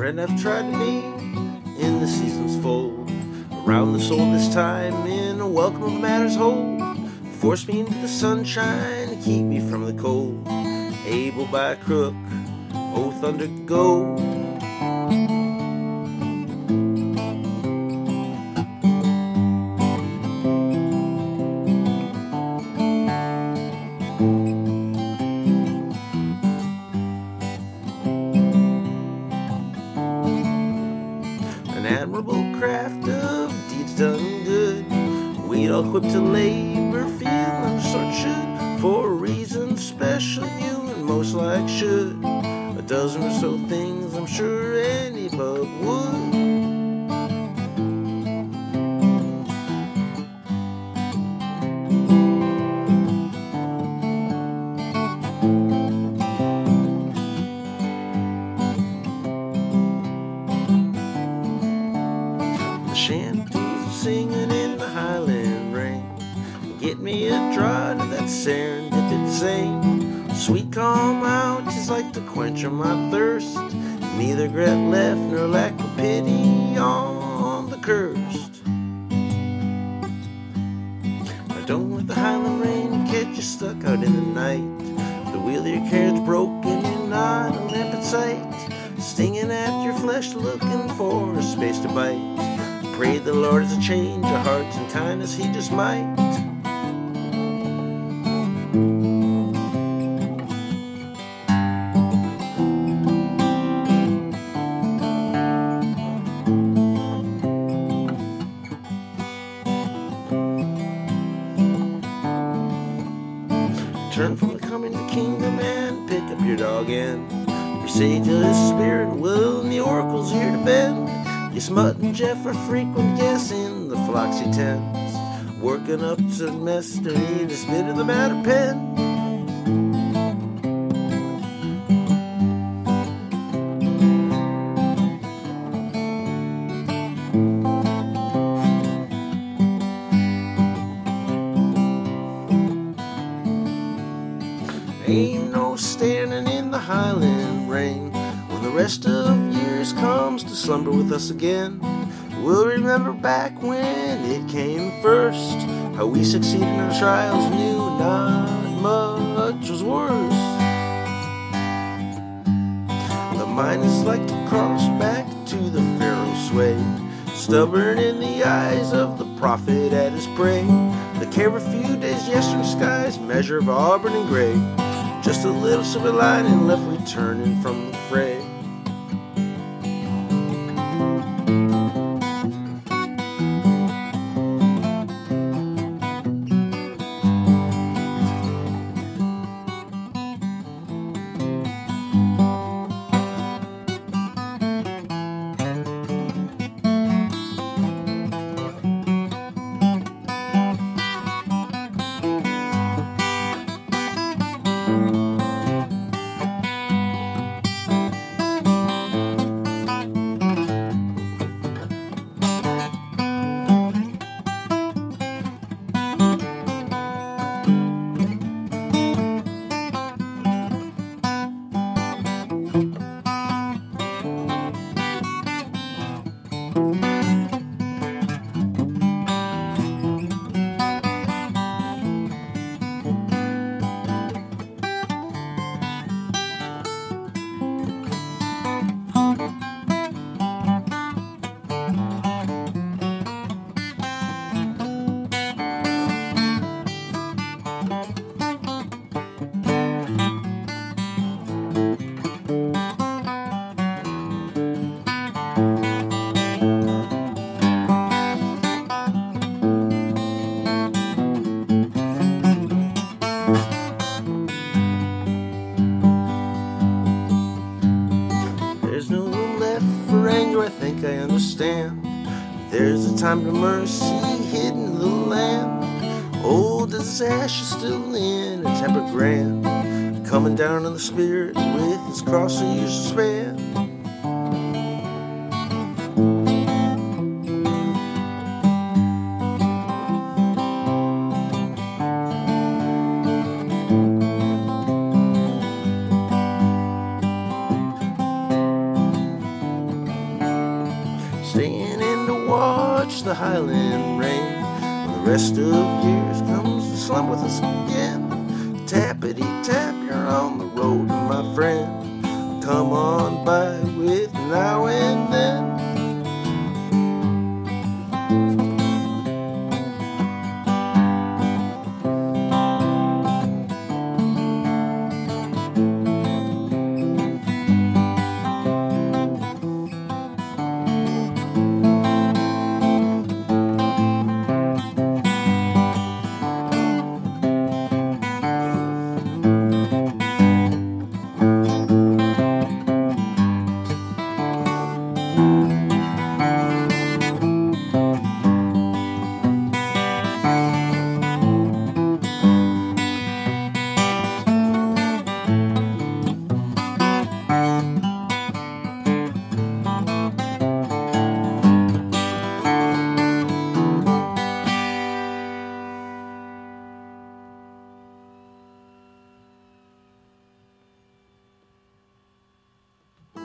friend I've tried to be in the season's fold. Around the soul this time in a welcome of matters hold. Force me into the sunshine keep me from the cold. Able by crook, oath under done good. We all equipped to labor, feeling sort should. For a reason special, you and most like should. A dozen or so things I'm sure any bug would. Me a draught of that serendipity same. Sweet calm out is like to quench of my thirst. Neither regret left nor lack of pity on the cursed. I don't let the Highland rain catch you stuck out in the night. The wheel of your carriage broken, you're not a lamp in sight. Stinging at your flesh, looking for a space to bite. Pray the Lord is a change of hearts and kindness, He just might. Turn from the coming kingdom and pick up your dog and your sage his spirit will and the oracle's here to bend. You Smut and Jeff are frequent guests in the floxy tents, working up to Mester need a bit of the matter pen. Ain't no standing in the highland rain when the rest of years comes to slumber with us again. We'll remember back when it came first, how we succeeded in our trials, knew not much was worse. The mind is like to cross back to the Pharaoh's sway, stubborn in the eyes of the prophet at his prey. The care of few days, yestern skies, measure of auburn and gray. Just a little silver lining left returning from the fray. I think I understand. There's a time to mercy hidden in the land. Old as ashes still in a temper grand. Coming down on the spirit with his cross and use span. Staying in to watch the Highland rain. When the rest of years comes to slum with us again. Tappity tap, you're on the road, my friend. Come on by